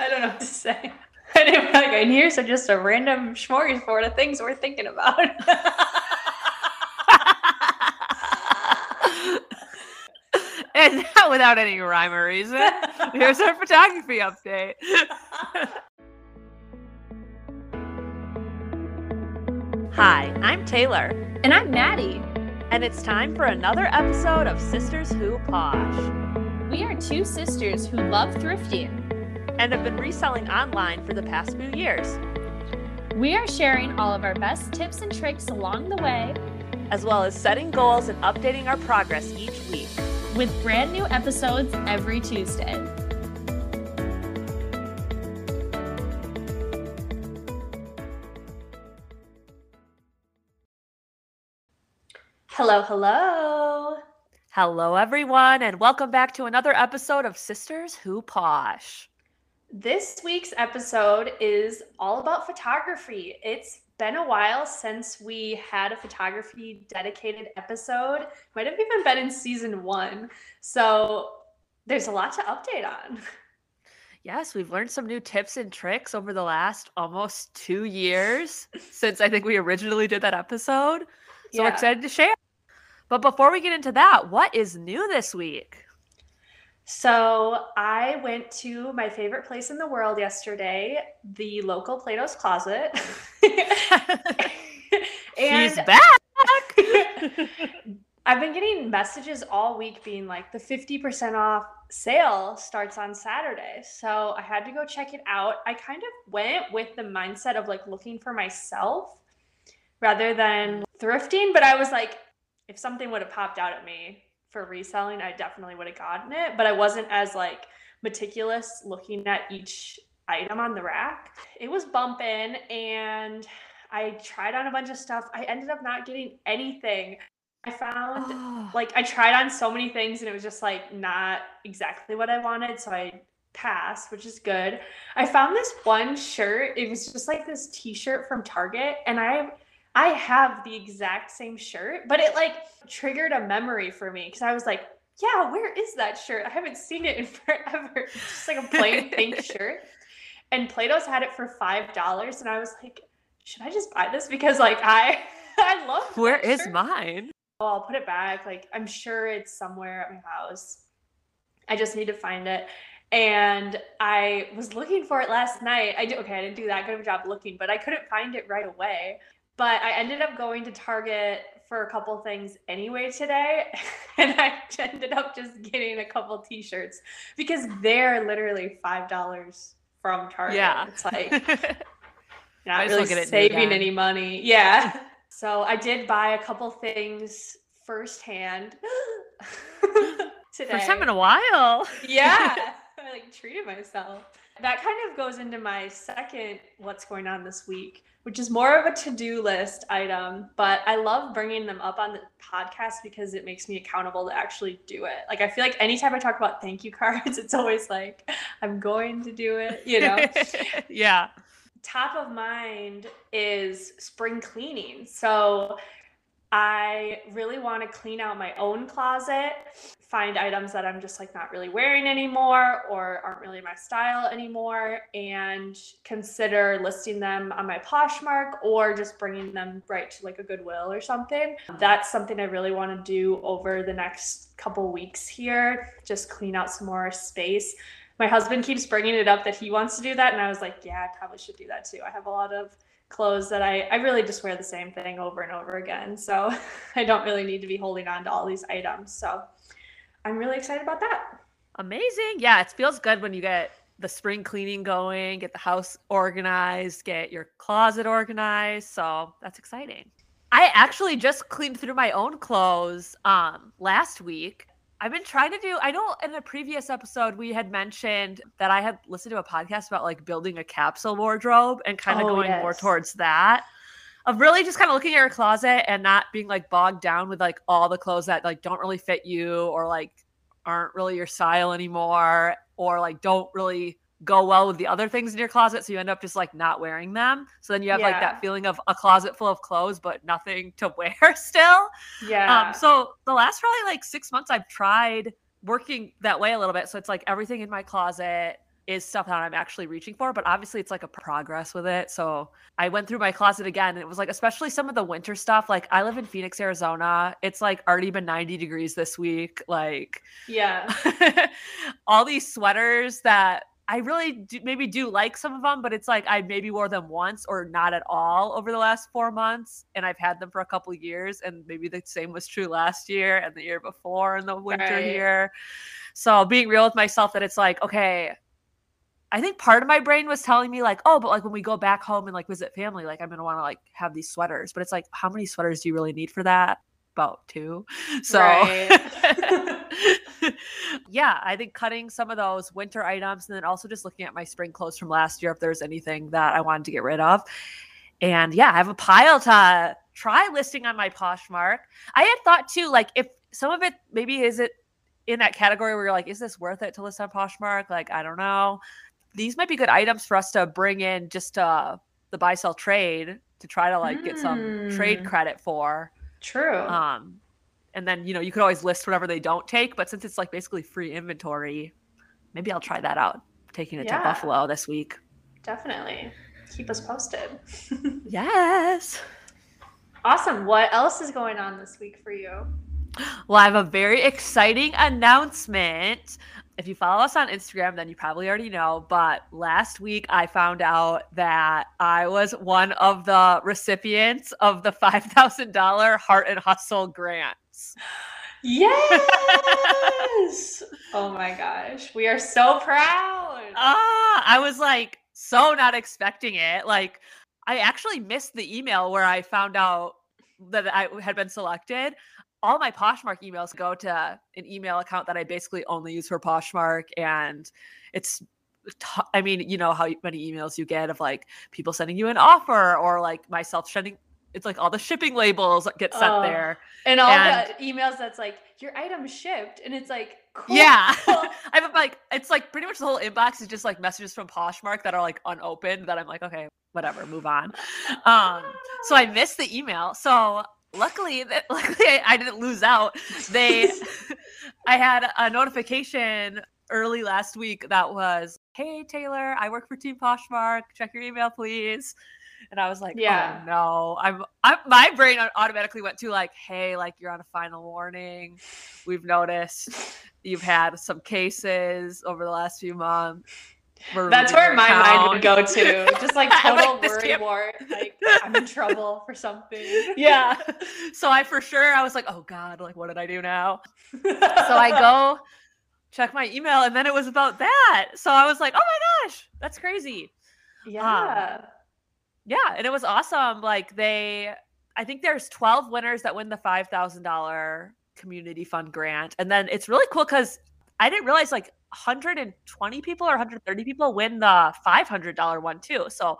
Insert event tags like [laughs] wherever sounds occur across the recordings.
I don't know what to say. [laughs] Anyway, like, and here's a, just a random smorgasbord of things we're thinking about. [laughs] and not without any rhyme or reason, here's our photography update. [laughs] Hi, I'm Taylor, and I'm Maddie. and it's time for another episode of Sisters Who Posh We are two sisters who love thrifting. And have been reselling online for the past few years, We are sharing all of our best tips and tricks along the way as well as setting goals and updating our progress each week. with brand new episodes every Tuesday. Hello, hello. Hello, everyone, and welcome back to another episode of Sisters Who Posh. This week's episode is all about photography. It's been a while since we had a photography dedicated episode. Might have even been in season one. So there's a lot to update on. Yes, we've learned some new tips and tricks over the last almost two years since I think we originally did that episode. So we're Yeah. excited to share. But before we get into that, what is new this week? So I went to my favorite place in the world yesterday, the local Plato's Closet. [laughs] [laughs] She's and back. [laughs] I've been getting messages all week being like the 50% off sale starts on Saturday. So I had to go check it out. I kind of went with the mindset of like looking for myself rather than thrifting, but I was like, if something would have popped out at me for reselling, I definitely would have gotten it. But I wasn't as like meticulous looking at each item on the rack. It was bumping and I tried on a bunch of stuff. I ended up not getting anything. I found Oh, like I tried on so many things and it was just like not exactly what I wanted. So I passed, which is good. I found this one shirt. It was just like this t-shirt from Target and I I have the exact same shirt, but it like triggered a memory for me because I was like, yeah, where is that shirt? I haven't seen it in [laughs] forever. It's just like a plain pink [laughs] shirt. And Plato's had it for five dollars, and I was like, should I just buy this? Because like I [laughs] I love Where is shirt. mine? Oh, I'll put it back. Like I'm sure it's somewhere at my house. I just need to find it. And I was looking for it last night. I did okay, I didn't do that good of a job looking, but I couldn't find it right away. But I ended up going to Target for a couple things anyway today. [laughs] And I ended up just getting a couple t-shirts because they're literally five dollars from Target. Yeah. It's like [laughs] not Might as well really saving any money. Yeah. So I did buy a couple things firsthand [laughs] today. First time in a while. yeah. I like treated myself. That kind of goes into my second what's going on this week, which is more of a to-do list item, but I love bringing them up on the podcast because it makes me accountable to actually do it. Like I feel like anytime I talk about thank you [laughs] cards, it's always like I'm going to do it, you know [laughs] yeah. top of mind is spring cleaning. So I really want to clean out my own closet, find items that I'm just like not really wearing anymore or aren't really my style anymore, and consider listing them on my Poshmark or just bringing them right to like a Goodwill or something. That's something I really want to do over the next couple weeks here, just clean out some more space my husband keeps bringing it up that he wants to do that and i was like yeah i probably should do that too i have a lot of clothes that i i really just wear the same thing over and over again so [laughs] i don't really need to be holding on to all these items so i'm really excited about that Amazing. Yeah, it feels good when you get the spring cleaning going, get the house organized, get your closet organized. So that's exciting. I actually just cleaned through my own clothes um last week. I've been trying to do I know in a previous episode we had mentioned that I had listened to a podcast about like building a capsule wardrobe and kind of Oh, going more towards that. Of really just kind of looking at your closet and not being like bogged down with like all the clothes that like don't really fit you or like aren't really your style anymore or like don't really go well with the other things in your closet so you end up just like not wearing them so then you have like that feeling of a closet full of clothes but nothing to [laughs] wear still yeah um so the last probably like six months i've tried working that way a little bit so it's like everything in my closet is stuff that I'm actually reaching for, but obviously it's like a progress with it. So I went through my closet again and it was like, especially some of the winter stuff. Like I live in Phoenix, Arizona. It's like already been 90 degrees this week. Like, yeah, [laughs] all these sweaters that I really do, maybe do like some of them, but it's like I maybe wore them once or not at all over the last four months, and I've had them for a couple of years, and maybe the same was true last year and the year before in the winter Right. here. So being real with myself that it's like, okay, I think part of my brain was telling me like, oh, but like when we go back home and like visit family, like I'm gonna want to like have these sweaters. But it's like, how many sweaters do you really need for that? About two. So Right. [laughs] [laughs] yeah, I think cutting some of those winter items and then also just looking at my spring clothes from last year if there's anything that I wanted to get rid of. And yeah, I have a pile to try listing on my Poshmark. I had thought too, like if some of it maybe is it in that category where you're like, is this worth it to list on Poshmark? Like, I don't know. These might be good items for us to bring in just uh the buy sell trade to try to like get some trade Mm. credit for. True. Um, and then you know you could always list whatever they don't take, but since it's like basically free inventory, maybe I'll try that out. Taking it Yeah. to Buffalo this week. Definitely. Keep us posted. [laughs] Yes. awesome. What else is going on this week for you? Well, I have a very exciting announcement. If you follow us on Instagram, then you probably already know. But last week, I found out that I was one of the recipients of the $5,000 Heart and Hustle grants. Yes. [laughs] oh my gosh. We are so proud. Ah, I was like so not expecting it. Like, I actually missed the email where I found out that I had been selected. All my Poshmark emails go to an email account that I basically only use for Poshmark, and it's. t- I mean, you know how many emails you get of like people sending you an offer or like myself sending. It's like all the shipping labels get sent Oh. there. and all and- the emails that's like, your item shipped. And it's like, cool. Yeah. [laughs] [laughs] I'm like, it's like pretty much the whole inbox is just like messages from Poshmark that are like unopened that I'm like, okay, whatever, move on. Um, so I missed the email. So luckily that [laughs] luckily I, I didn't lose out. They [laughs] I had a notification early last week that was, hey Taylor, I work for Team Poshmark. Check your email, please. And I was like, oh, Yeah. oh no. I'm, I'm my brain automatically went to like, hey, like you're on a final warning. We've noticed you've had some cases over the last few months. That's where my mind would go to. Just like [laughs] like, total this worry can't- wart. Like, I'm in trouble for something. [laughs] yeah. So I for sure I was like, oh God, like what did I do now? So I go check my email and then it was about that. So I was like, oh my gosh, that's crazy. Yeah. Um, yeah, and it was awesome. Like they I think there's 12 winners that win the $5,000 community fund grant. And then it's really cool cuz I didn't realize like 120 people or 130 people win the $500 one too. So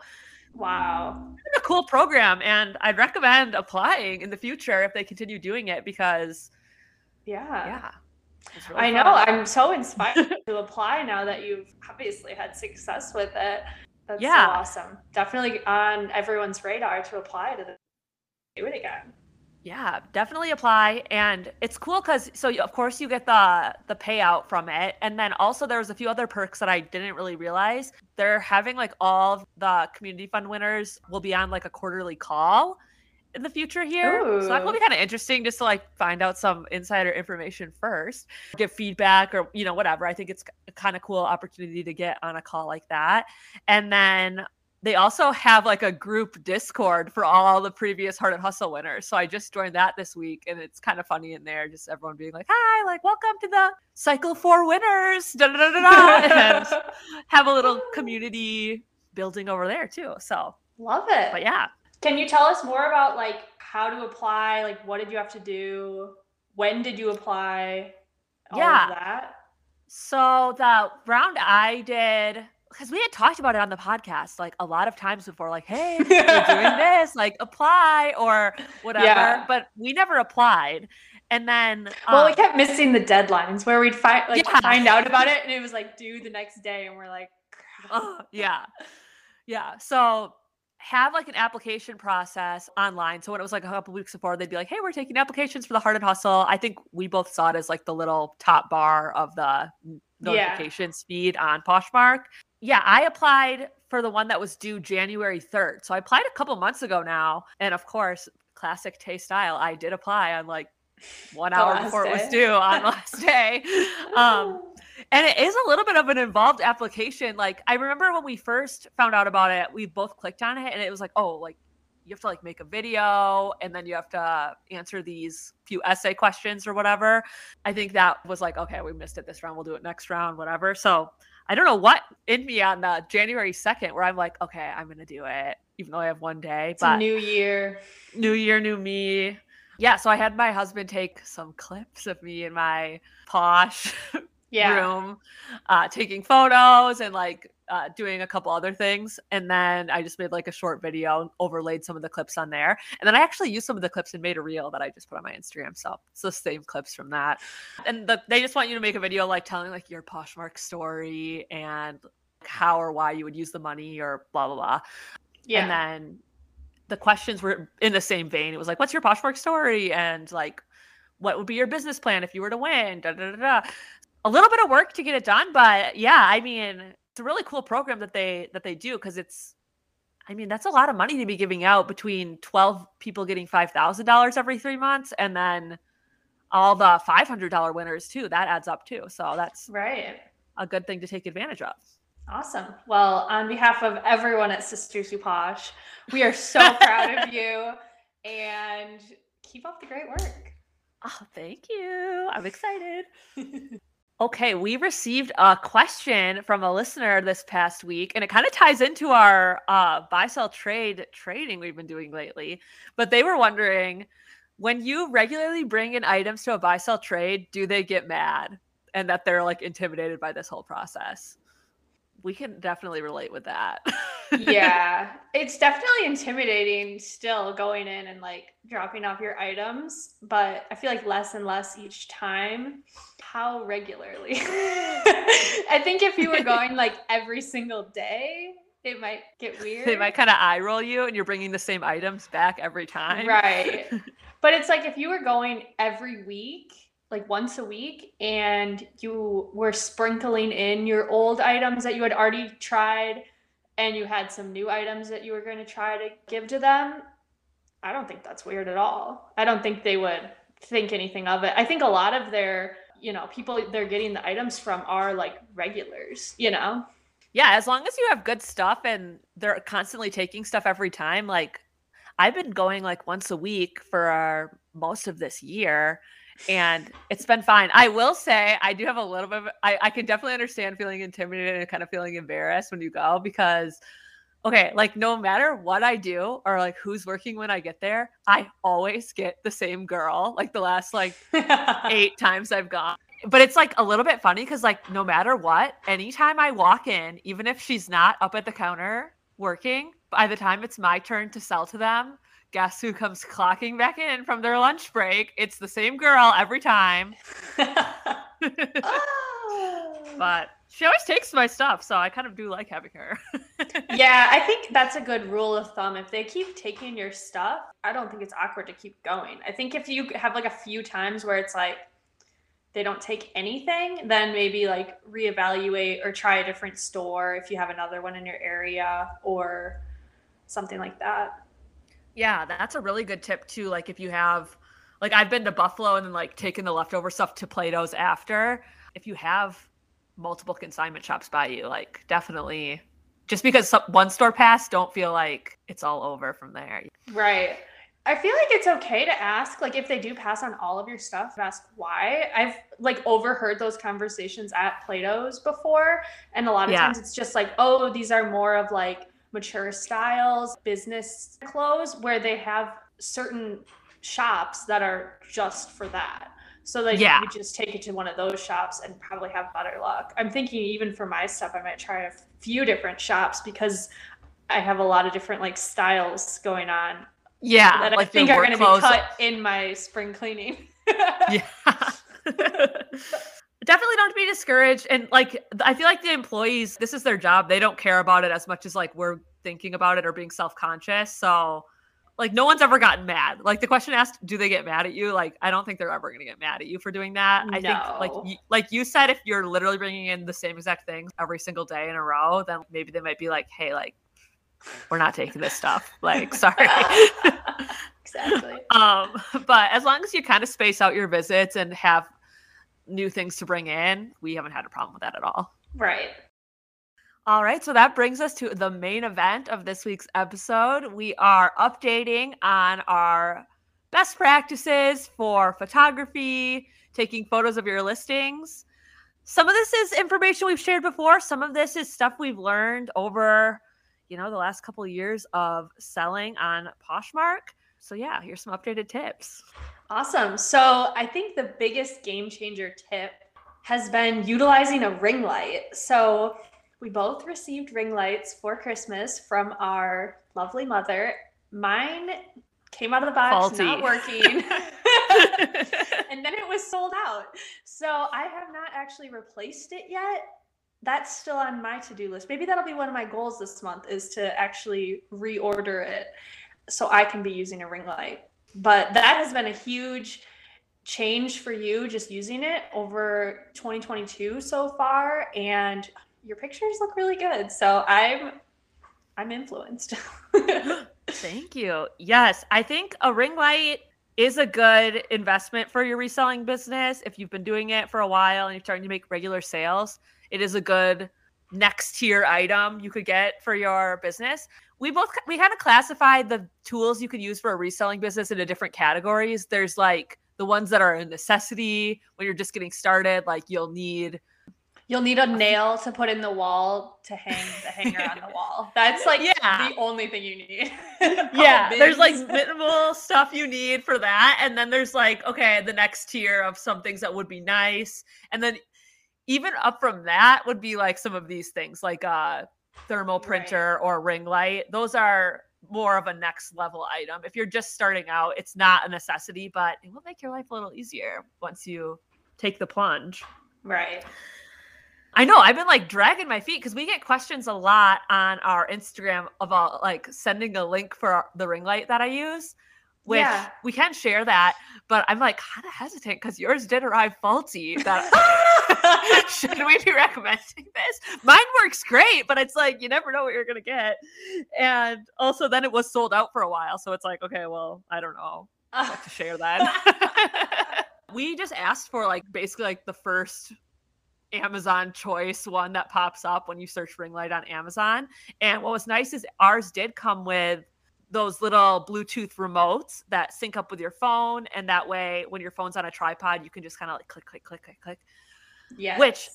wow. it's a cool program and I'd recommend applying in the future if they continue doing it because Yeah. yeah. really I know. I'm so inspired [laughs] to apply now that you've obviously had success with it. That's Yeah. so awesome. Definitely on everyone's radar to apply to the, do it again. Yeah, definitely apply, and it's cool because so you, of course you get the the payout from it, and then also there's a few other perks that I didn't really realize. They're having like all the community fund winners will be on like a quarterly call in the future here, so that will be kind of interesting just to like find out some insider information first, get feedback or you know whatever. I think it's a kind of cool opportunity to get on a call like that, and then they also have like a group Discord for all the previous Heart and Hustle winners. So I just joined that this week and it's kind of funny in there, just everyone being like, Hi, like welcome to the cycle four winners. Da, da, da, da, da, [laughs] and have a little [laughs] community building over there too. So Love it. but yeah. Can you tell us more about like how to apply? Like what did you have to do? When did you apply? All Yeah. of that. So the round I did because we had talked about it on the podcast like a lot of times before, like, hey, [laughs] we're doing this, like apply or whatever. Yeah. But we never applied. And then Well, we um, kept missing the deadlines where we'd find like Yeah. find out about [laughs] it and it was like due the next day and we're like. Oh, yeah. Yeah. So have like an application process online. So when it was like a couple weeks before, they'd be like, hey, we're taking applications for the Heart and Hustle. I think we both saw it as like the little top bar of the notifications yeah. feed on Poshmark. Yeah, I applied for the one that was due January 3rd. So I applied a couple months ago now. And of course, classic Tay style, I did apply on like [laughs] one hour before day. it was due on [laughs] last day. Um, and it is a little bit of an involved application. Like I remember when we first found out about it, we both clicked on it and it was like, oh, like you have to like make a video and then you have to answer these few essay questions or whatever. I think that was like, okay, we missed it this round. We'll do it next round, whatever. So I don't know what in me on the January 2nd where I'm like, okay, I'm going to do it, even though I have one day. It's but new year. New year, new me. Yeah. So I had my husband take some clips of me in my posh [laughs] yeah. room, uh, taking photos and like uh, doing a couple other things. And then I just made like a short video, and overlaid some of the clips on there. And then I actually used some of the clips and made a reel that I just put on my Instagram. So it's the same clips from that. And the, they just want you to make a video like telling like your Poshmark story and how or why you would use the money or blah, blah, blah. Yeah. And then the questions were in the same vein. It was like, what's your Poshmark story? And like, what would be your business plan if you were to win? Da, da, da, da. A little bit of work to get it done, but yeah, I mean, a really cool program that they that they do because it's I mean, that's a lot of money to be giving out between 12 people getting $5,000 every 3 months and then all the $500 winners too. That adds up too. So that's Right. a good thing to take advantage of. Awesome. Well, on behalf of everyone at Sisters Who Posh, we are so proud of [laughs] you and keep up the great work. Oh, thank you. I'm excited. [laughs] Okay, we received a question from a listener this past week, and it kind of ties into our uh, buy sell trade trading we've been doing lately. But they were wondering when you regularly bring in items to a buy sell trade, do they get mad and that they're like intimidated by this whole process? We can definitely relate with that. yeah, [laughs] it's definitely intimidating still going in and like dropping off your items, but I feel like less and less each time. How regularly? [laughs] I think if you were going like [laughs] every single day, it might get weird. They might kind of eye roll you and you're bringing the same items back every time. Right. but it's like if you were going every week, like once a week and you were sprinkling in your old items that you had already tried and you had some new items that you were going to try to give to them, I don't think that's weird at all. I don't think they would think anything of it. I think a lot of their, you know, people they're getting the items from are like regulars, you know? Yeah, as long as you have good stuff and they're constantly taking stuff every time, like I've been going like once a week for our, most of this year and it's been fine. I will say I do have a little bit of I, I can definitely understand feeling intimidated and kind of feeling embarrassed when you go because okay, like no matter what I do or like who's working when I get there, I always get the same girl like the last like [laughs] eight times I've gone. But it's like a little bit funny because like no matter what, anytime I walk in, even if she's not up at the counter working, by the time it's my turn to sell to them, guess who comes clocking back in from their lunch break? It's the same girl every time. [laughs] oh. But she always takes my stuff, so I kind of do like having her. [laughs] yeah, I think that's a good rule of thumb. If they keep taking your stuff, I don't think it's awkward to keep going. I think if you have like a few times where it's like they don't take anything, then maybe like reevaluate or try a different store if you have another one in your area or something like that. Yeah, that's a really good tip too. Like if you have like I've been to Buffalo and then like taken the leftover stuff to Plato's after. If you have multiple consignment shops by you, like definitely just because some, one store passed, don't feel like it's all over from there. Right. I feel like it's okay to ask, like, if they do pass on all of your stuff, ask why. I've like overheard those conversations at Plato's before, and a lot of yeah. times it's just like, oh, these are more of like mature styles, business clothes, where they have certain shops that are just for that. So that yeah. you just take it to one of those shops and probably have better luck. I'm thinking even for my stuff, I might try a few different shops because I have a lot of different like styles going on. Yeah, that like I think are going to be cut in my spring cleaning. [laughs] yeah [laughs] definitely don't be discouraged and like i feel like the employees this is their job they don't care about it as much as like we're thinking about it or being self-conscious so like no one's ever gotten mad. Like the question asked, do they get mad at you? Like I don't think they're ever gonna get mad at you for doing that. I think like y- like you said, if you're literally bringing in the same exact things every single day in a row, then maybe they might be like, hey, like we're not taking this stuff. Like sorry. [laughs] exactly. [laughs] um, but as long as you kind of space out your visits and have new things to bring in, we haven't had a problem with that at all. Right. All right, so that brings us to the main event of this week's episode. We are updating on our best practices for photography, taking photos of your listings. Some of this is information we've shared before, some of this is stuff we've learned over, you know, the last couple of years of selling on Poshmark. So yeah, here's some updated tips. Awesome. So I think the biggest game changer tip has been utilizing a ring light. So we both received ring lights for Christmas from our lovely mother. Mine came out of the box not working. [laughs] [laughs] and then it was sold out. So I have not actually replaced it yet. That's still on my to-do list. Maybe that'll be one of my goals this month is to actually reorder it so I can be using a ring light. But that has been a huge change for you just using it over 2022 so far and your pictures look really good. So I'm I'm influenced. [laughs] Thank you. Yes, I think a ring light is a good investment for your reselling business. If you've been doing it for a while and you're starting to make regular sales, it is a good next tier item you could get for your business. We both we kind of classify the tools you could use for a reselling business into different categories. There's like the ones that are a necessity when you're just getting started, like you'll need You'll need a [laughs] nail to put in the wall to hang the hanger on the [laughs] wall. That's like Yeah. the only thing you need. [laughs] yeah there's like minimal stuff you need for that and then there's like okay the next tier of some things that would be nice and then even up from that would be like some of these things like a thermal Right. printer or ring light those are more of a next level item if you're just starting out it's not a necessity but it will make your life a little easier once you take the plunge right. I know. I've been like dragging my feet because we get questions a lot on our Instagram about like sending a link for our- the ring light that I use, which Yeah. we can share that. But I'm like kind of hesitant because yours did arrive faulty. That [laughs] [laughs] should we be recommending this? Mine works great, but it's like you never know what you're gonna get. And also, then it was sold out for a while, so it's like okay, well, I don't know what to share that. [laughs] we just asked for like basically like the first Amazon choice one that pops up when you search ring light on Amazon. And what was nice is ours did come with those little Bluetooth remotes that sync up with your phone. And that way, when your phone's on a tripod, you can just kind of like click, click, click, click, click. Yes. Which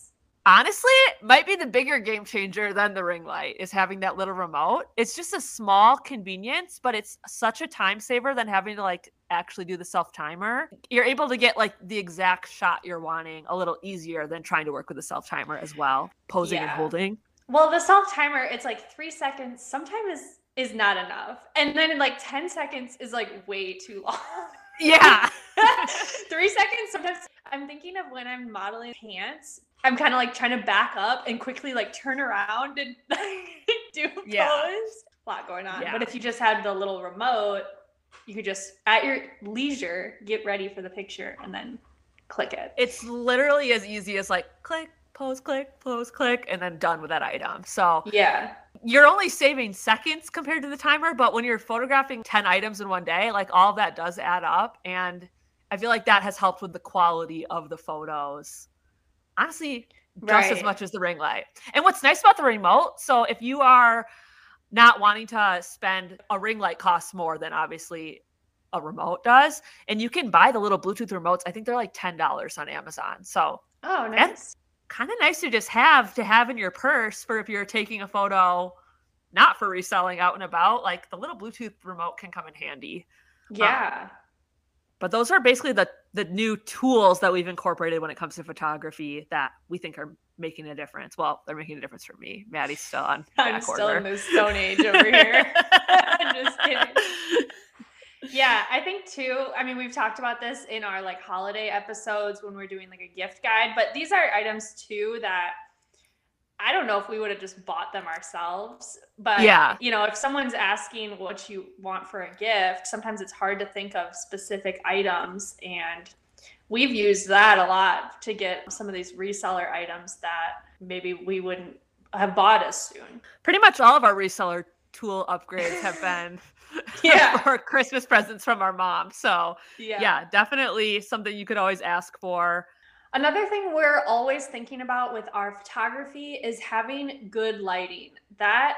honestly might be the bigger game changer than the ring light is having that little remote it's just a small convenience but it's such a time saver than having to like actually do the self timer you're able to get like the exact shot you're wanting a little easier than trying to work with a self timer as well posing and holding Well, the self timer, it's like three seconds. Sometimes is is not enough, and then like ten seconds is like way too [laughs] long. Yeah [laughs] three seconds. Sometimes I'm thinking of when I'm modeling pants. I'm kind of like trying to back up and quickly like turn around and [laughs] do a Yeah. pose. A lot going on. Yeah. But if you just had the little remote, you could just at your leisure get ready for the picture and then click it. it's literally as easy as like click pose click pose click and then done with that item so Yeah. You're only saving seconds compared to the timer, but when you're photographing 10 items in one day, like all that does add up. And I feel like that has helped with the quality of the photos. Honestly, just as much as the ring light. And what's nice about the remote, so if you are not wanting to spend a ring light costs more than obviously a remote does, and you can buy the little Bluetooth remotes. I think they're like $10 on Amazon. So Oh, nice. Kind of nice to just have to have in your purse for if you're taking a photo not for reselling out and about like the little bluetooth remote can come in handy um, Yeah. but those are basically the the new tools that we've incorporated when it comes to photography that we think are making a difference well they're making a difference for me maddie's still on [laughs] I'm still order. in the stone age over here. [laughs] I'm Just kidding. [laughs] Yeah, I think too. I mean, we've talked about this in our like holiday episodes when we're doing like a gift guide, but these are items too that I don't know if we would have just bought them ourselves, but Yeah. you know, if someone's asking what you want for a gift, sometimes it's hard to think of specific items and we've used that a lot to get some of these reseller items that maybe we wouldn't have bought as soon. Pretty much all of our reseller tool upgrades have [laughs] been [laughs] Yeah. for Christmas presents from our mom. So Yeah. yeah, definitely something you could always ask for. Another thing we're always thinking about with our photography is having good lighting. That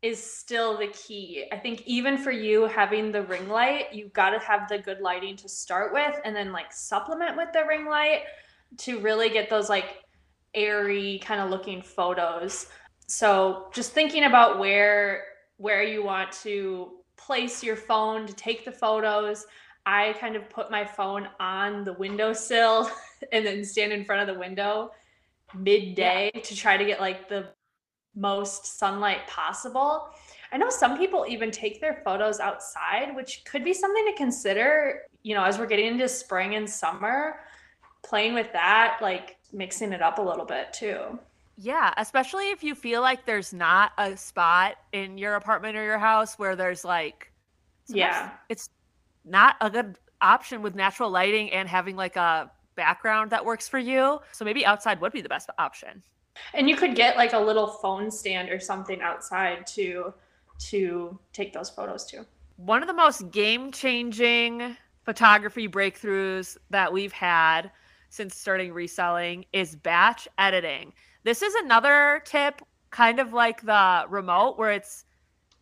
is still the key. I think even for you having the ring light, you've got to have the good lighting to start with and then like supplement with the ring light to really get those like airy kind of looking photos. So just thinking about where where you want to place your phone to take the photos. I kind of put my phone on the windowsill [laughs] and then stand in front of the window midday to try to get like the most sunlight possible. I know some people even take their photos outside, which could be something to consider, you know, as we're getting into spring and summer, playing with that, like mixing it up a little bit too. Yeah, especially if you feel like there's not a spot in your apartment or your house where there's like Yeah. it's not a good option with natural lighting and having like a background that works for you. So maybe outside would be the best option. And you could get like a little phone stand or something outside to to take those photos too. One of the most game-changing photography breakthroughs that we've had since starting reselling is batch editing. This is another tip kind of like the remote where it's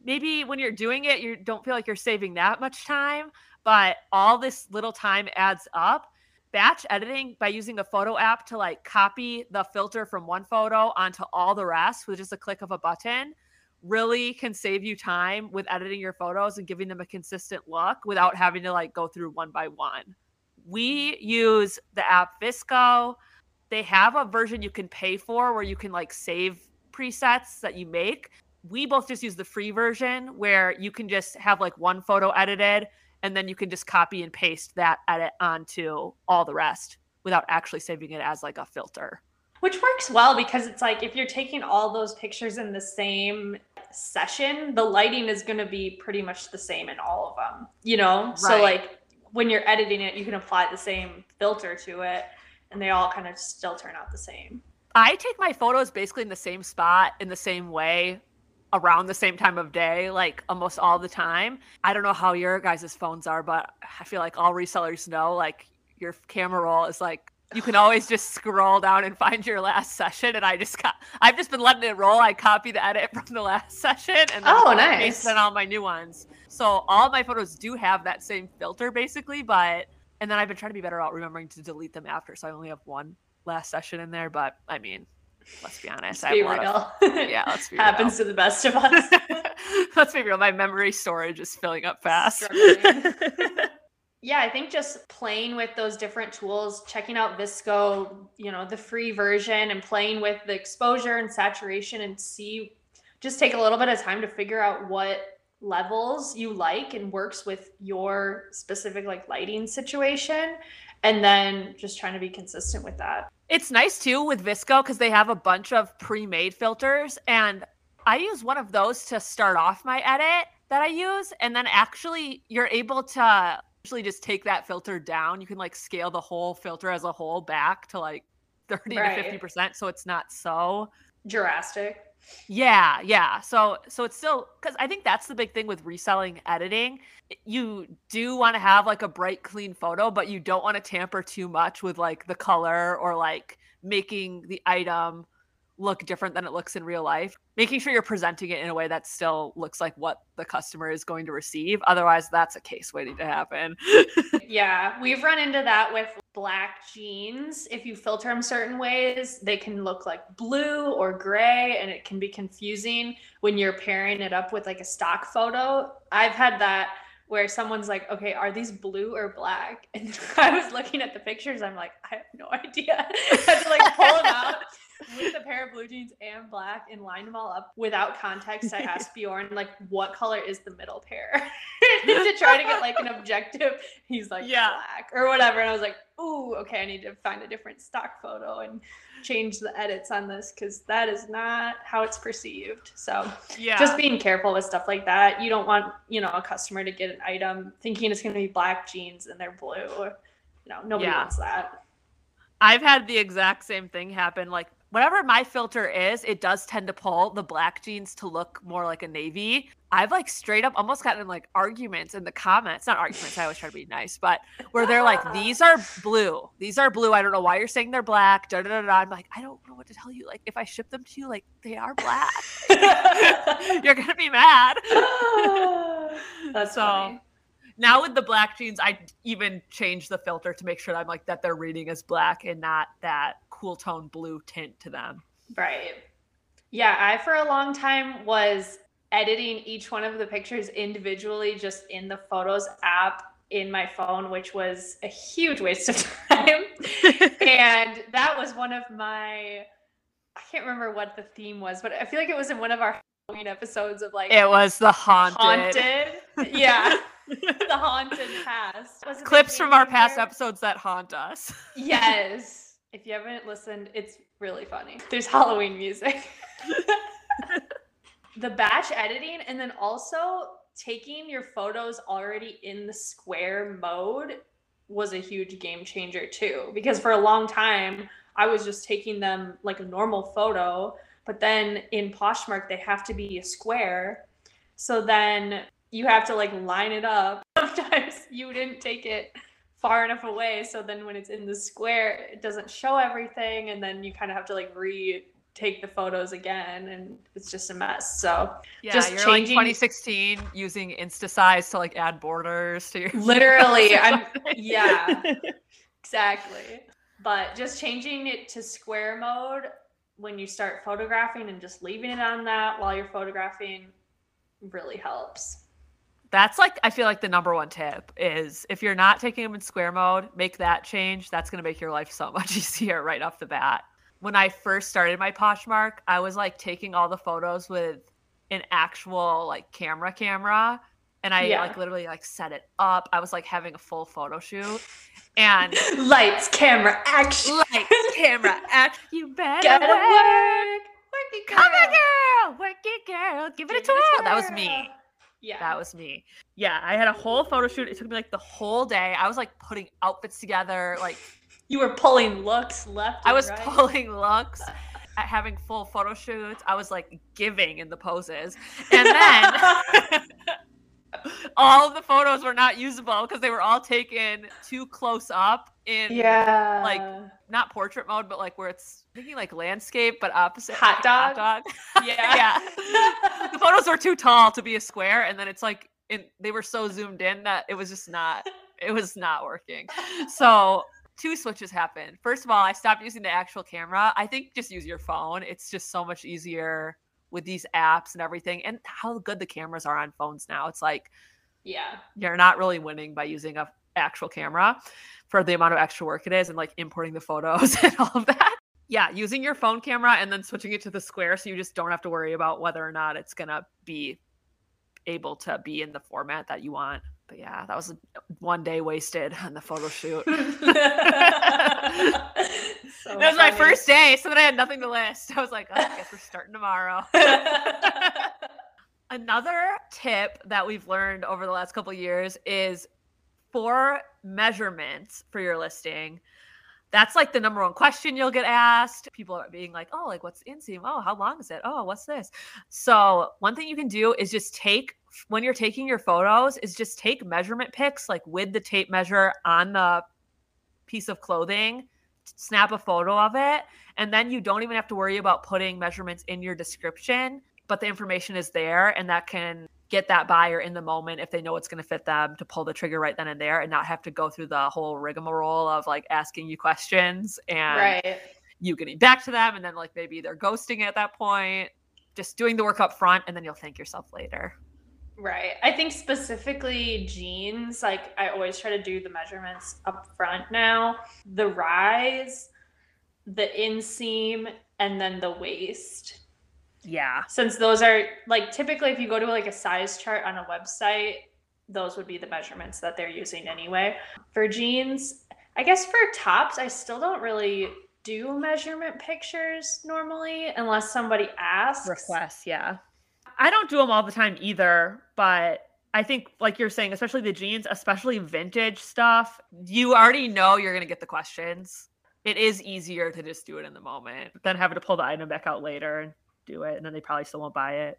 maybe when you're doing it you don't feel like you're saving that much time, but all this little time adds up. Batch editing by using a photo app to like copy the filter from one photo onto all the rest with just a click of a button really can save you time with editing your photos and giving them a consistent look without having to like go through one by one. We use the app VSCO. They have a version you can pay for where you can like save presets that you make. We both just use the free version where you can just have like one photo edited and then you can just copy and paste that edit onto all the rest without actually saving it as like a filter. Which works well because it's like if you're taking all those pictures in the same session, the lighting is going to be pretty much the same in all of them, you know? So, like, when you're editing it, you can apply the same filter to it and they all kind of still turn out the same. I take my photos basically in the same spot in the same way around the same time of day, like almost all the time. I don't know how your guys' phones are, but I feel like all resellers know like your camera roll is like you can always just scroll down and find your last session. And I just got I've just been letting it roll. I copy the edit from the last [laughs] session and then Oh, paste nice. it on all my new ones. So all my photos do have that same filter basically, but and then I've been trying to be better about remembering to delete them after. So I only have one last session in there, but I mean, let's be honest. Let's I be lot of- real. yeah, let's be [laughs] real. Happens to the best of us. [laughs] let's be real. My memory storage is filling up fast. [laughs] Yeah, I think just playing with those different tools, checking out VSCO, you know, the free version and playing with the exposure and saturation and see just take a little bit of time to figure out what levels you like and works with your specific like lighting situation and then just trying to be consistent with that. It's nice too with VSCO because they have a bunch of pre-made filters, and I use one of those to start off my edit that I use, and then actually you're able to actually just take that filter down. You can like scale the whole filter as a whole back to like thirty Right. to fifty percent, so it's not so Jurassic. Yeah, yeah. So so it's still cuz I think that's the big thing with reselling editing. You do want to have like a bright clean photo, but you don't want to tamper too much with like the color or like making the item look different than it looks in real life. Making sure you're presenting it in a way that still looks like what the customer is going to receive. Otherwise, that's a case waiting to happen. [laughs] Yeah, we've run into that with black jeans. If you filter them certain ways, they can look like blue or gray, and it can be confusing when you're pairing it up with like a stock photo. I've had that where someone's like, okay, are these blue or black? [laughs] And [laughs] I was looking at the pictures, I'm like, I have no idea. I had to like pull them out. With a pair of blue jeans and black and lined them all up without context. I asked [laughs] Bjorn like, "What color is the middle pair?" [laughs] to try to get like an objective. He's like, Yeah. black or whatever, and I was like, "Ooh, okay, I need to find a different stock photo and change the edits on this because that is not how it's perceived." So Yeah. just being careful with stuff like that. You don't want you know a customer to get an item thinking it's going to be black jeans and they're blue. No, nobody Yeah. wants that. I've had the exact same thing happen. Like whatever my filter is, it does tend to pull the black jeans to look more like a navy. I've like straight up almost gotten like arguments in the comments. Not arguments, I always try to be nice, but where they're like, [laughs] these are blue. These are blue. I don't know why you're saying they're black. Da, da, da, da. I'm like, I don't know what to tell you. Like, if I ship them to you, like they are black. [laughs] [laughs] you're gonna be mad. That's So, funny. Now with the black jeans, I even change the filter to make sure that I'm like that they're reading as black and not that cool tone blue tint to them. Right. Yeah, I for a long time was editing each one of the pictures individually just in the Photos app in my phone, which was a huge waste of [laughs] time. and that was one of my I can't remember what the theme was, but I feel like it was in one of our Halloween episodes of like It was the haunted, haunted. Yeah. [laughs] [laughs] the haunted past. Was clips from our past episodes that haunt us. [laughs] Yes. If you haven't listened, it's really funny. There's Halloween music. [laughs] the batch editing, and then also taking your photos already in the square mode was a huge game changer too. Because for a long time, I was just taking them like a normal photo, but then in Poshmark, they have to be a square. So then you have to like line it up. [laughs] Sometimes you didn't take it far enough away so then when it's in the square it doesn't show everything and then you kind of have to like retake the photos again and it's just a mess so Yeah, Just you're changing- like 2016 using InstaSize to like add borders to your. [laughs] literally [laughs] i'm yeah exactly but just changing it to square mode when you start photographing and just leaving it on that while you're photographing really helps That's like I feel like the number one tip is if you're not taking them in square mode, make that change. That's gonna make your life so [laughs] much easier right off the bat. When I first started my Poshmark, I was like taking all the photos with an actual like camera camera. And I Yeah. like literally like set it up. I was like having a full photo shoot. And [laughs] lights camera action lights, camera, [laughs] act. You better gotta work. work work it, Come on, girl. girl. Work it, girl. Give it a Give twirl. That was me. Yeah That was me. Yeah, I had a whole photo shoot. It took me like the whole day. I was like putting outfits together. Like [laughs] You were pulling looks left. I was right. pulling looks, [laughs] at having full photo shoots. I was like giving in the poses. And then [laughs] all of the photos were not usable because they were all taken too close up in yeah, like, not portrait mode, but like where it's thinking like landscape, but opposite. Hot like a dog? dog. [laughs] [laughs] yeah, yeah. the photos were too tall to be a square and then it's like in, they were so zoomed in that it was just not it was not working so two switches happened first of all i stopped using the actual camera i think just use your phone it's just so much easier with these apps and everything and how good the cameras are on phones now it's like yeah, you're not really winning by using a actual camera for the amount of extra work it is and like importing the photos [laughs] and all of that. Yeah using your phone camera and then switching it to the square so you just don't have to worry about whether or not it's gonna be able to be in the format that you want. But yeah that was one day wasted on the photo shoot. [laughs] [laughs] So that was my first day so then i had nothing to list. I was like oh, i guess we're starting tomorrow. Another tip that we've learned over the last couple years is for measurements for your listing. That's like the number one question you'll get asked. People are being like, "Oh, like what's inseam? Oh, how long is it? Oh, what's this?" So, one thing you can do is just take when you're taking your photos is just take measurement pics like with the tape measure on the piece of clothing, snap a photo of it, and then you don't even have to worry about putting measurements in your description but the information is there and that can get that buyer in the moment if they know it's going to fit them to pull the trigger right then and there and not have to go through the whole rigmarole of like asking you questions and right. you getting back to them and then like maybe they're ghosting at that point just doing the work up front and then you'll thank yourself later Right. I think specifically jeans, like I always try to do the measurements up front now. The rise, the inseam, and then the waist. Yeah. Since those are like typically if you go to like a size chart on a website, those would be the measurements that they're using anyway. For jeans, I guess for tops, I still don't really do measurement pictures normally unless somebody asks. Requests, yeah. I don't do them all the time either, but I think, like you're saying, especially the jeans, especially vintage stuff, you already know you're going to get the questions. It is easier to just do it in the moment than having to pull the item back out later and do it. And then they probably still won't buy it.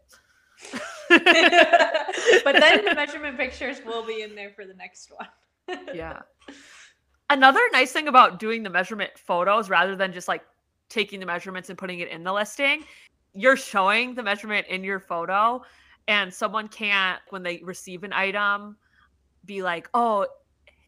[laughs] but then the [laughs] measurement pictures will be in there for the next one. [laughs] yeah. Another nice thing about doing the measurement photos rather than just like taking the measurements and putting it in the listing, you're showing the measurement in your photo and someone can't when they receive an item be like oh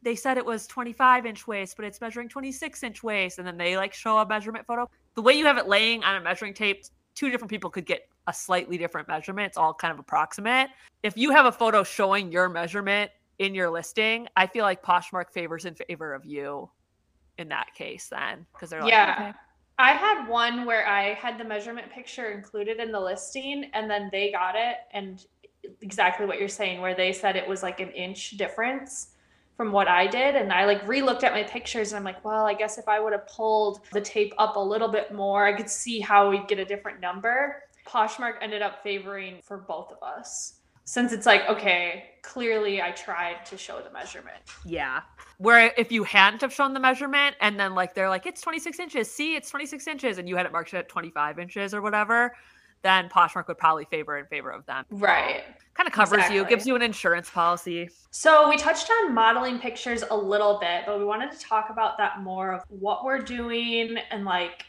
they said it was 25 inch waist but it's measuring 26 inch waist and then they like show a measurement photo the way you have it laying on a measuring tape two different people could get a slightly different measurement. It's all kind of approximate. If you have a photo showing your measurement in your listing i feel like poshmark favors in favor of you in that case then because they're like yeah. Okay. I had one where I had the measurement picture included in the listing and then they got it and exactly what you're saying where they said it was like an inch difference from what I did. And I like re-looked at my pictures and I'm like, well, I guess if I would have pulled the tape up a little bit more, I could see how we'd get a different number. Poshmark ended up favoring for both of us since it's like okay clearly i tried to show the measurement. Yeah. Where if you hadn't have shown the measurement and then like they're like it's 26 inches. See it's 26 inches. And you had it marked at 25 inches or whatever then poshmark would probably favor in favor of them. Right. Kind of covers exactly. you gives you an insurance policy. So we touched on modeling pictures a little bit but we wanted to talk about that more of what we're doing and like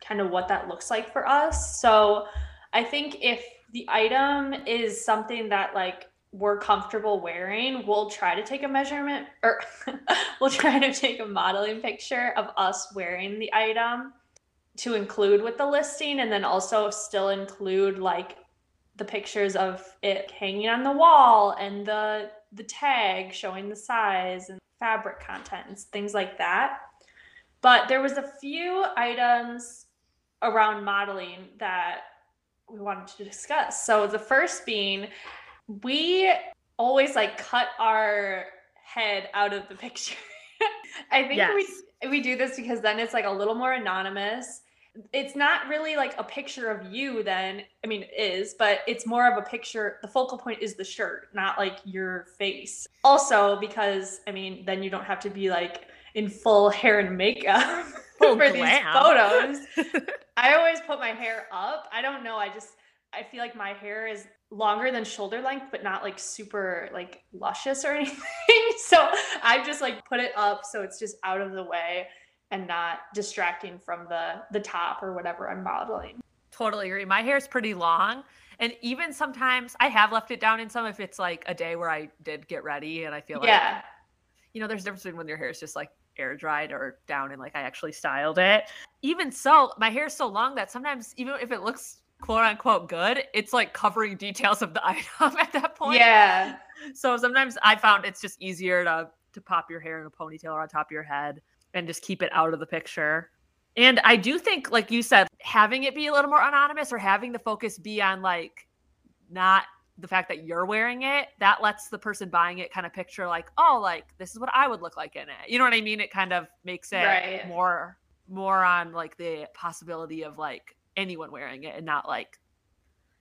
kind of what that looks like for us. So i think if the item is something that like we're comfortable wearing, we'll try to take a measurement or er, [laughs] we'll try to take a modeling picture of us wearing the item to include with the listing and then also still include like the pictures of it hanging on the wall and the the tag showing the size and fabric contents, things like that. But there was a few items around modeling that we wanted to discuss. So the first being we always like cut our head out of the picture. [laughs] I think yes. we we do this because then it's like a little more anonymous. It's not really like a picture of you then. I mean it is, but it's more of a picture the focal point is the shirt, not like your face. Also because I mean then you don't have to be like in full [laughs] hair and makeup [laughs] oh, for glam. these photos. [laughs] I always put my hair up. I don't know. I just I feel like my hair is longer than shoulder length, but not like super like luscious or anything. so I've just like put it up so it's just out of the way and not distracting from the the top or whatever I'm modeling. Totally agree. My hair is pretty long. And even sometimes I have left it down in some if it's like a day where I did get ready and I feel like yeah. you know, there's a difference between when your hair is just like air dried or down and like I actually styled it. Even so, my hair is so long that sometimes even if it looks quote unquote good, it's like covering details of the [laughs] item at that point. Yeah. So sometimes I found it's just easier to to pop your hair in a ponytail or on top of your head and just keep it out of the picture. And I do think, like you said, having it be a little more anonymous or having the focus be on like not the fact that you're wearing it, that lets the person buying it kind of picture like, oh, like this is what I would look like in it. You know what I mean? It kind of makes it right. more more on like the possibility of like anyone wearing it and not like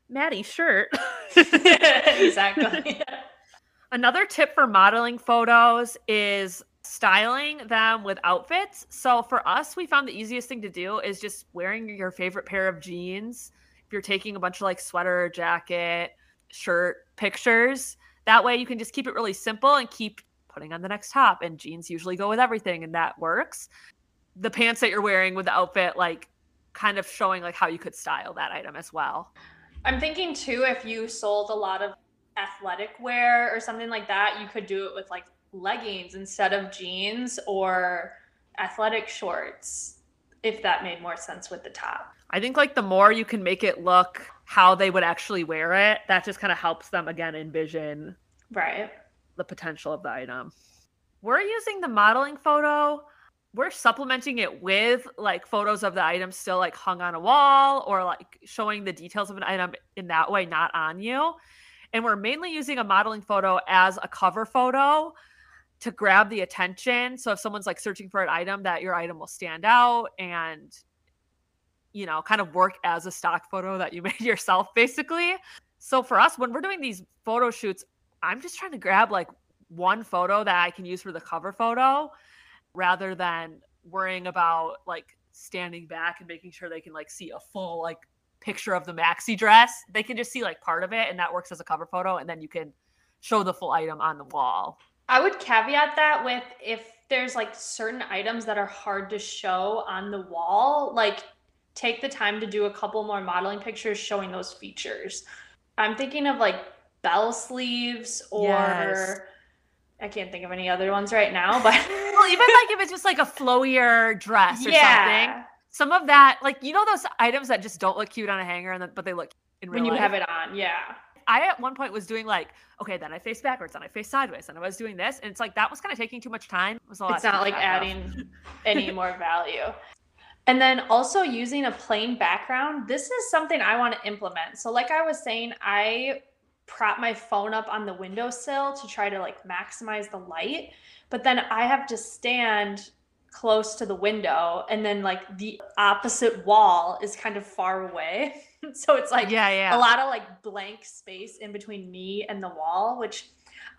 Maddie's shirt. [laughs] exactly. [laughs] Another tip for modeling photos is styling them with outfits. So for us, we found the easiest thing to do is just wearing your favorite pair of jeans. If you're taking a bunch of like sweater, jacket, shirt pictures. That way you can just keep it really simple and keep putting on the next top. And jeans usually go with everything, and that works. The pants that you're wearing with the outfit, like kind of showing like how you could style that item as well. I'm thinking too, if you sold a lot of athletic wear or something like that, you could do it with like leggings instead of jeans or athletic shorts, if that made more sense with the top. I think like the more you can make it look how they would actually wear it, that just kind of helps them again envision right the potential of the item. We're using the modeling photo we're supplementing it with like photos of the item still like hung on a wall or like showing the details of an item in that way, not on you. And we're mainly using a modeling photo as a cover photo to grab the attention. So if someone's like searching for an item, that your item will stand out and you know, kind of work as a stock photo that you [laughs] made yourself, basically. So for us, when we're doing these photo shoots, I'm just trying to grab like one photo that I can use for the cover photo rather than worrying about like standing back and making sure they can like see a full like picture of the maxi dress. They can just see like part of it and that works as a cover photo and then you can show the full item on the wall. I would caveat that with if there's like certain items that are hard to show on the wall, like take the time to do a couple more modeling pictures showing those features. I'm thinking of like bell sleeves or yes. I can't think of any other ones right now, [laughs] but well, even like if it's just like a flowier dress or yeah. something. Some of that, like you know, those items that just don't look cute on a hanger, and then, but they look when you life. have it on. Yeah. I at one point was doing like, okay, then I face backwards, then I face sideways, and I was doing this, and it's like that was kind of taking too much time. It was a lot. It's not like adding any more value. And then also using a plain background. This is something I want to implement. So, like I was saying, I prop my phone up on the windowsill to try to like maximize the light. But then I have to stand close to the window and then like the opposite wall is kind of far away. [laughs] so it's like yeah, yeah. a lot of like blank space in between me and the wall, which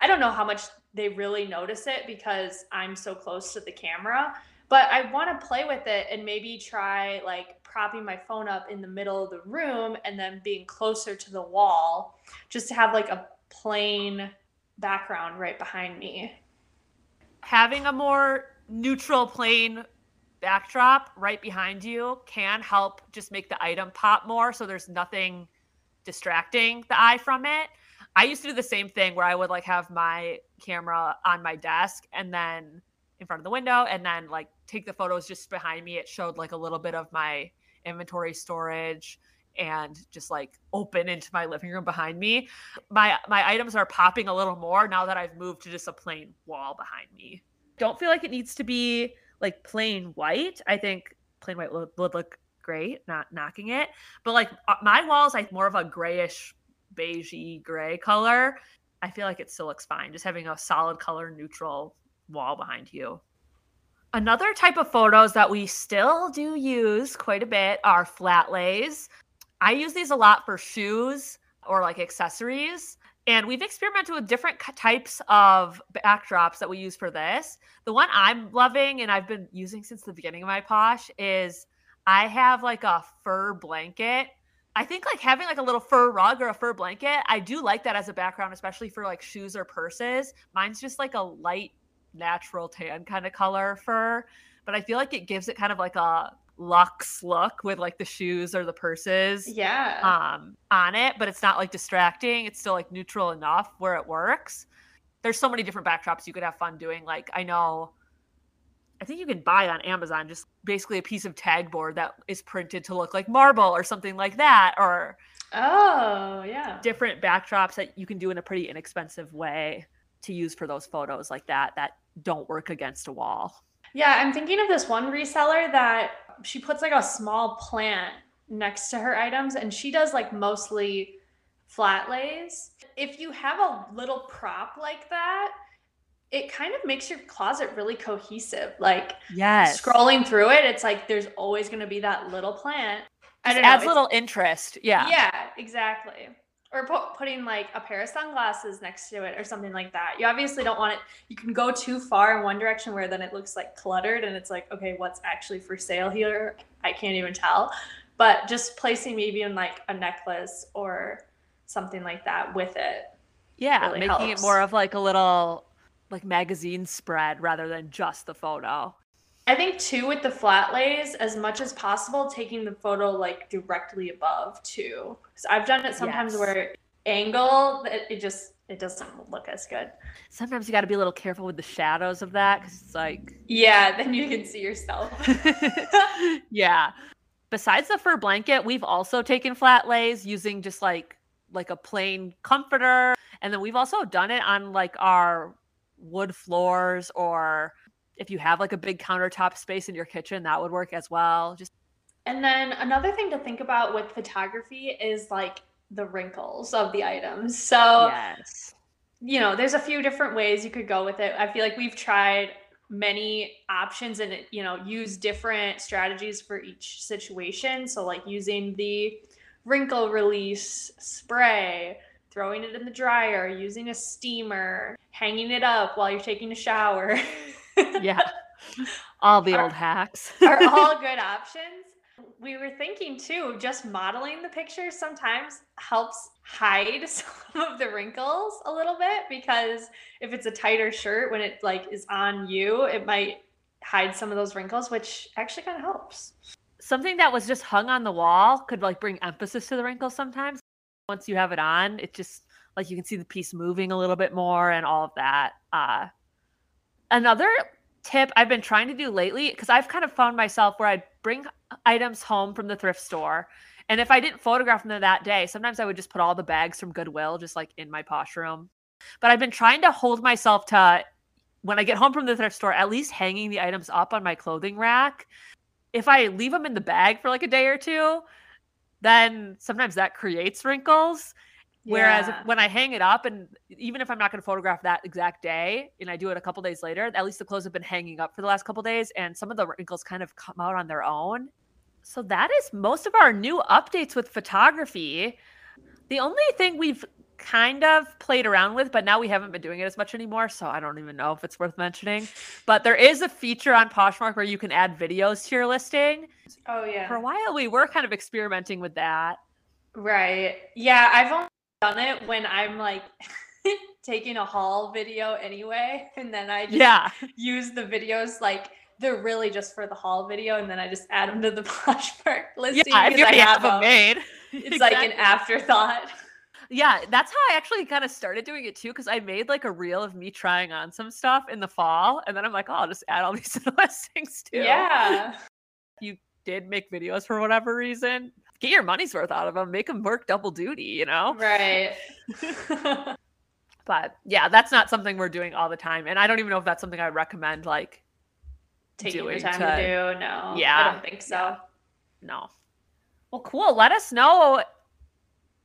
I don't know how much they really notice it because I'm so close to the camera. But I want to play with it and maybe try like propping my phone up in the middle of the room and then being closer to the wall just to have like a plain background right behind me. Having a more neutral plain backdrop right behind you can help just make the item pop more so there's nothing distracting the eye from it. I used to do the same thing where I would like have my camera on my desk and then in front of the window and then like take the photos just behind me. It showed like a little bit of my inventory storage and just like open into my living room behind me. My my items are popping a little more now that I've moved to just a plain wall behind me. Don't feel like it needs to be like plain white. I think plain white would, would look great, not knocking it. But like uh, my walls like more of a grayish beigey gray color. I feel like it still looks fine just having a solid color neutral wall behind you. Another type of photos that we still do use quite a bit are flat lays. I use these a lot for shoes or like accessories. And we've experimented with different types of backdrops that we use for this. The one I'm loving and I've been using since the beginning of my posh is I have like a fur blanket. I think like having like a little fur rug or a fur blanket, I do like that as a background, especially for like shoes or purses. Mine's just like a light natural tan kind of color fur, but I feel like it gives it kind of like a luxe look with like the shoes or the purses yeah. um on it but it's not like distracting it's still like neutral enough where it works. There's so many different backdrops you could have fun doing like i know i think you can buy on amazon just basically a piece of tag board that is printed to look like marble or something like that or oh yeah. different backdrops that you can do in a pretty inexpensive way to use for those photos like that that don't work against a wall. Yeah, I'm thinking of this one reseller that she puts like a small plant next to her items and she does like mostly flat lays. If you have a little prop like that, it kind of makes your closet really cohesive. Like yes. scrolling through it, it's like there's always going to be that little plant. It adds little interest. Yeah. Yeah, exactly or putting like a pair of sunglasses next to it or something like that. You obviously don't want it. You can go too far in one direction where then it looks like cluttered and it's like, okay, what's actually for sale here? I can't even tell. But just placing maybe in like a necklace or something like that with it. Yeah, really making helps. it more of like a little like magazine spread rather than just the photo. I think too with the flat lays, as much as possible, taking the photo like directly above too. Because I've done it sometimes yes. where angle it, it just it doesn't look as good. Sometimes you got to be a little careful with the shadows of that because it's like yeah, then you can see yourself. [laughs] yeah. Besides the fur blanket, we've also taken flat lays using just like like a plain comforter, and then we've also done it on like our wood floors or if you have like a big countertop space in your kitchen, that would work as well. Just and then another thing to think about with photography is like the wrinkles of the items. So yes. you know, there's a few different ways you could go with it. I feel like we've tried many options and you know use different strategies for each situation so like using the wrinkle release spray throwing it in the dryer using a steamer hanging it up while you're taking a shower [laughs] yeah. [laughs] All the are, old hacks. [laughs] are all [laughs] good options? We were thinking too just modeling the picture sometimes helps hide some of the wrinkles a little bit because if it's a tighter shirt when it like is on you it might hide some of those wrinkles which actually kind of helps. Something that was just hung on the wall could like bring emphasis to the wrinkles sometimes. Once you have it on it just like you can see the piece moving a little bit more and all of that uh another tip I've been trying to do lately because I've kind of found myself where I bring items home from the thrift store. And if I didn't photograph them that day, sometimes I would just put all the bags from Goodwill just like in my posh room. But I've been trying to hold myself to when I get home from the thrift store, at least hanging the items up on my clothing rack. If I leave them in the bag for like a day or two, then sometimes that creates wrinkles. Whereas Yeah. when I hang it up, and even if I'm not going to photograph that exact day, and I do it a couple days later, at least the clothes have been hanging up for the last couple days, and some of the wrinkles kind of come out on their own. So that is most of our new updates with photography. The only thing we've kind of played around with, but now we haven't been doing it as much anymore, so I don't even know if it's worth mentioning. But there is a feature on Poshmark where you can add videos to your listing. oh yeah For a while, we were kind of experimenting with that. Right. Yeah, I've only done it when I'm like [laughs] taking a haul video anyway, and then I just Yeah. use the videos like they're really just for the haul video, and then I just add them to the [laughs] Poshmark listing. Yeah, if because you I have have them made. It's like an afterthought. Yeah, that's how I actually kind of started doing it too, because I made like a reel of me trying on some stuff in the fall, and then I'm like, oh, I'll just add all [laughs] these to the listings too. Yeah. You did make videos for whatever reason. Get your money's worth out of them. Make them work double duty, you know? Right. [laughs] [laughs] But yeah, that's not something we're doing all the time. And I don't even know if that's something I recommend, like, Taking the time to, to- do. No. Yeah. I don't think so. yeah. no. Well, cool. Let us know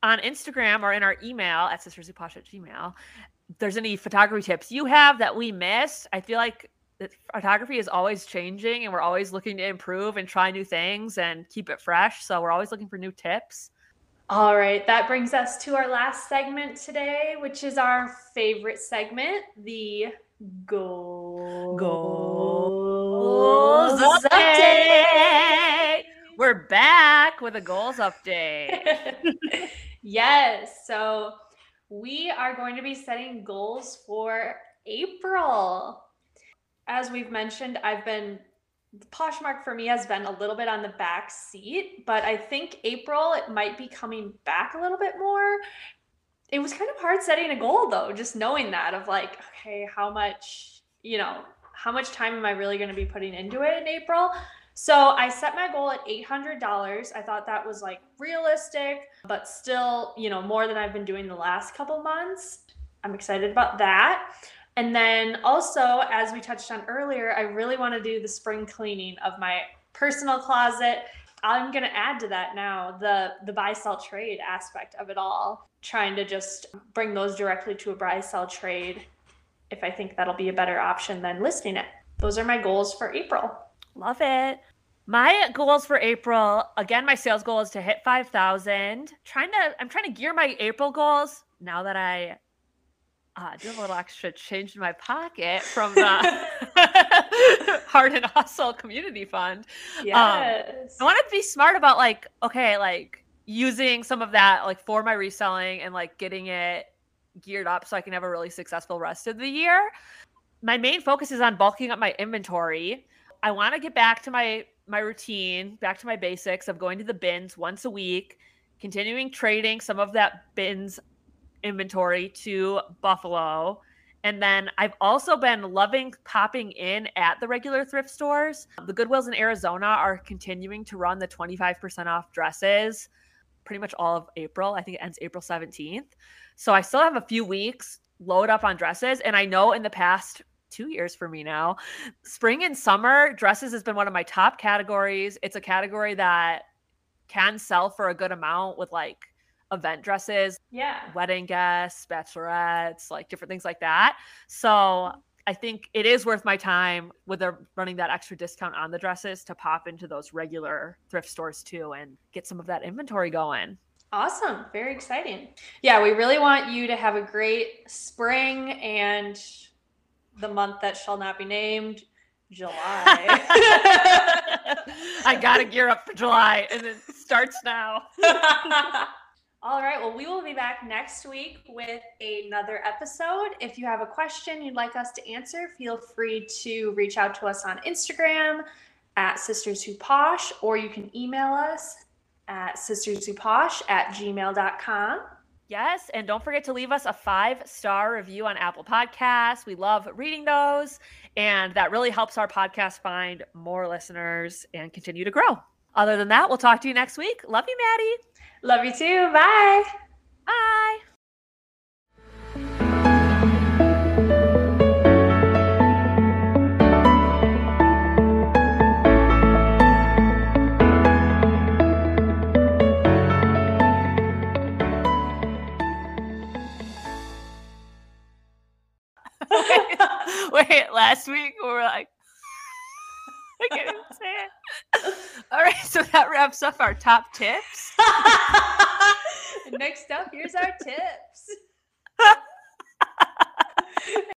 on Instagram or in our email at sisterswhoposh at gmail. There's any photography tips you have that we missed. I feel like photography is always changing and we're always looking to improve and try new things and keep it fresh. So we're always looking for new tips. All right, that brings us to our last segment today, which is our favorite segment, the goals, Goals update. update. We're back with a goals update. [laughs] yes, so we are going to be setting goals for April. As we've mentioned, I've been Poshmark for me has been a little bit on the back seat, but I think April it might be coming back a little bit more. It was kind of hard setting a goal though, just knowing that of like, okay, how much, you know, how much time am I really going to be putting into it in April? So I set my goal at $800. I thought that was like realistic, but still, you know, more than I've been doing the last couple months. I'm excited about that. And then also, as we touched on earlier, I really want to do the spring cleaning of my personal closet. I'm going to add to that now the the buy sell trade aspect of it all, trying to just bring those directly to a buy sell trade if I think that'll be a better option than listing it. Those are my goals for April. Love it. My goals for April, again, my sales goal is to hit 5,000. Trying to, I'm trying to gear my April goals now that I uh, do have a little extra change in my pocket from the [laughs] Hard and Hustle Community Fund. Yes. I want to be smart about like, okay, like using some of that like for my reselling and like getting it geared up so I can have a really successful rest of the year. My main focus is on bulking up my inventory. I want to get back to my my routine, back to my basics of going to the bins once a week, continuing trading some of that bins inventory to Buffalo. And then I've also been loving popping in at the regular thrift stores. The Goodwills in Arizona are continuing to run the 25% off dresses pretty much all of April. I think it ends April 17th. So I still have a few weeks load up on dresses. And I know in the past two years for me now. Spring and summer dresses has been one of my top categories. It's a category that can sell for a good amount with like event dresses, Yeah. wedding guests, bachelorettes, like different things like that. So mm-hmm. I think it is worth my time with the running that extra discount on the dresses to pop into those regular thrift stores too and get some of that inventory going. Awesome. Very exciting. Yeah, we really want you to have a great spring and the month that shall not be named, July. [laughs] I gotta gear up for July and it starts now. [laughs] All right. Well, we will be back next week with another episode. If you have a question you'd like us to answer, feel free to reach out to us on Instagram at Sisters Who Posh, or you can email us at sisterswhoposh at gmail.com. Yes, and don't forget to leave us a five star review on Apple Podcasts. We love reading those, and that really helps our podcast find more listeners and continue to grow. Other than that, we'll talk to you next week. Love you, Maddie. Love you too. Bye. Bye. [laughs] [laughs] Wait, last week we were like, [laughs] I can't even say it. All right, [laughs] so that wraps up our top tips. [laughs] Next up, here's our tips. [laughs]